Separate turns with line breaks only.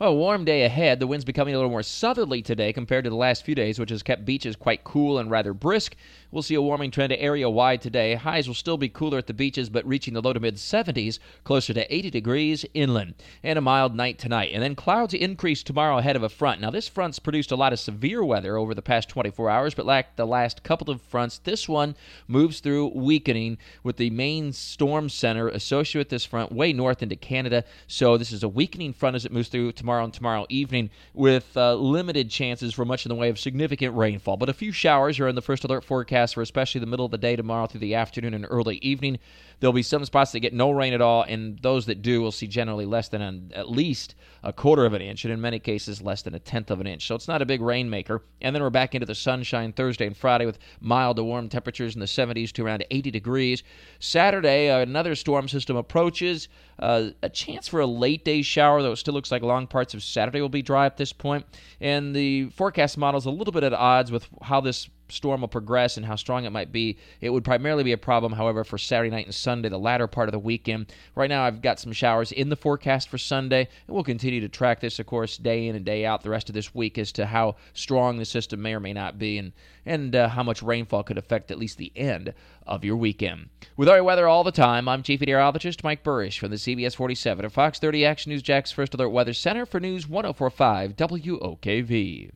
Well, a warm day ahead. The wind's becoming a little more southerly today compared to the last few days, which has kept beaches quite cool and rather brisk. We'll see a warming trend area wide today. Highs will still be cooler at the beaches, but reaching the low to mid 70s, closer to 80 degrees inland. And a mild night tonight. And then clouds increase tomorrow ahead of a front. Now, this front's produced a lot of severe weather over the past 24 hours, but like the last couple of fronts, this one moves through weakening with the main storm center associated with this front way north into Canada. So this is a weakening front as it moves through tomorrow tomorrow and tomorrow evening with uh, limited chances for much in the way of significant rainfall. But a few showers are in the first alert forecast for especially the middle of the day tomorrow through the afternoon and early evening. There'll be some spots that get no rain at all, and those that do will see generally less than an, at least a quarter of an inch, and in many cases less than a tenth of an inch. So it's not a big rainmaker. And then we're back into the sunshine Thursday and Friday with mild to warm temperatures in the 70s to around 80 degrees. Saturday, another storm system approaches. Uh, a chance for a late day shower, though it still looks like long parts of Saturday will be dry at this point. And the forecast model is a little bit at odds with how this storm will progress and how strong it might be. It would primarily be a problem, however, for Saturday night and Sunday, the latter part of the weekend. Right now, I've got some showers in the forecast for Sunday, and we'll continue to track this, of course, day in and day out the rest of this week as to how strong the system may or may not be and, and uh, how much rainfall could affect at least the end of your weekend. With our weather all the time, I'm Chief Meteorologist Mike Buresh from the CBS 47 at Fox 30 Action News Jax First Alert Weather Center for News 1045 WOKV.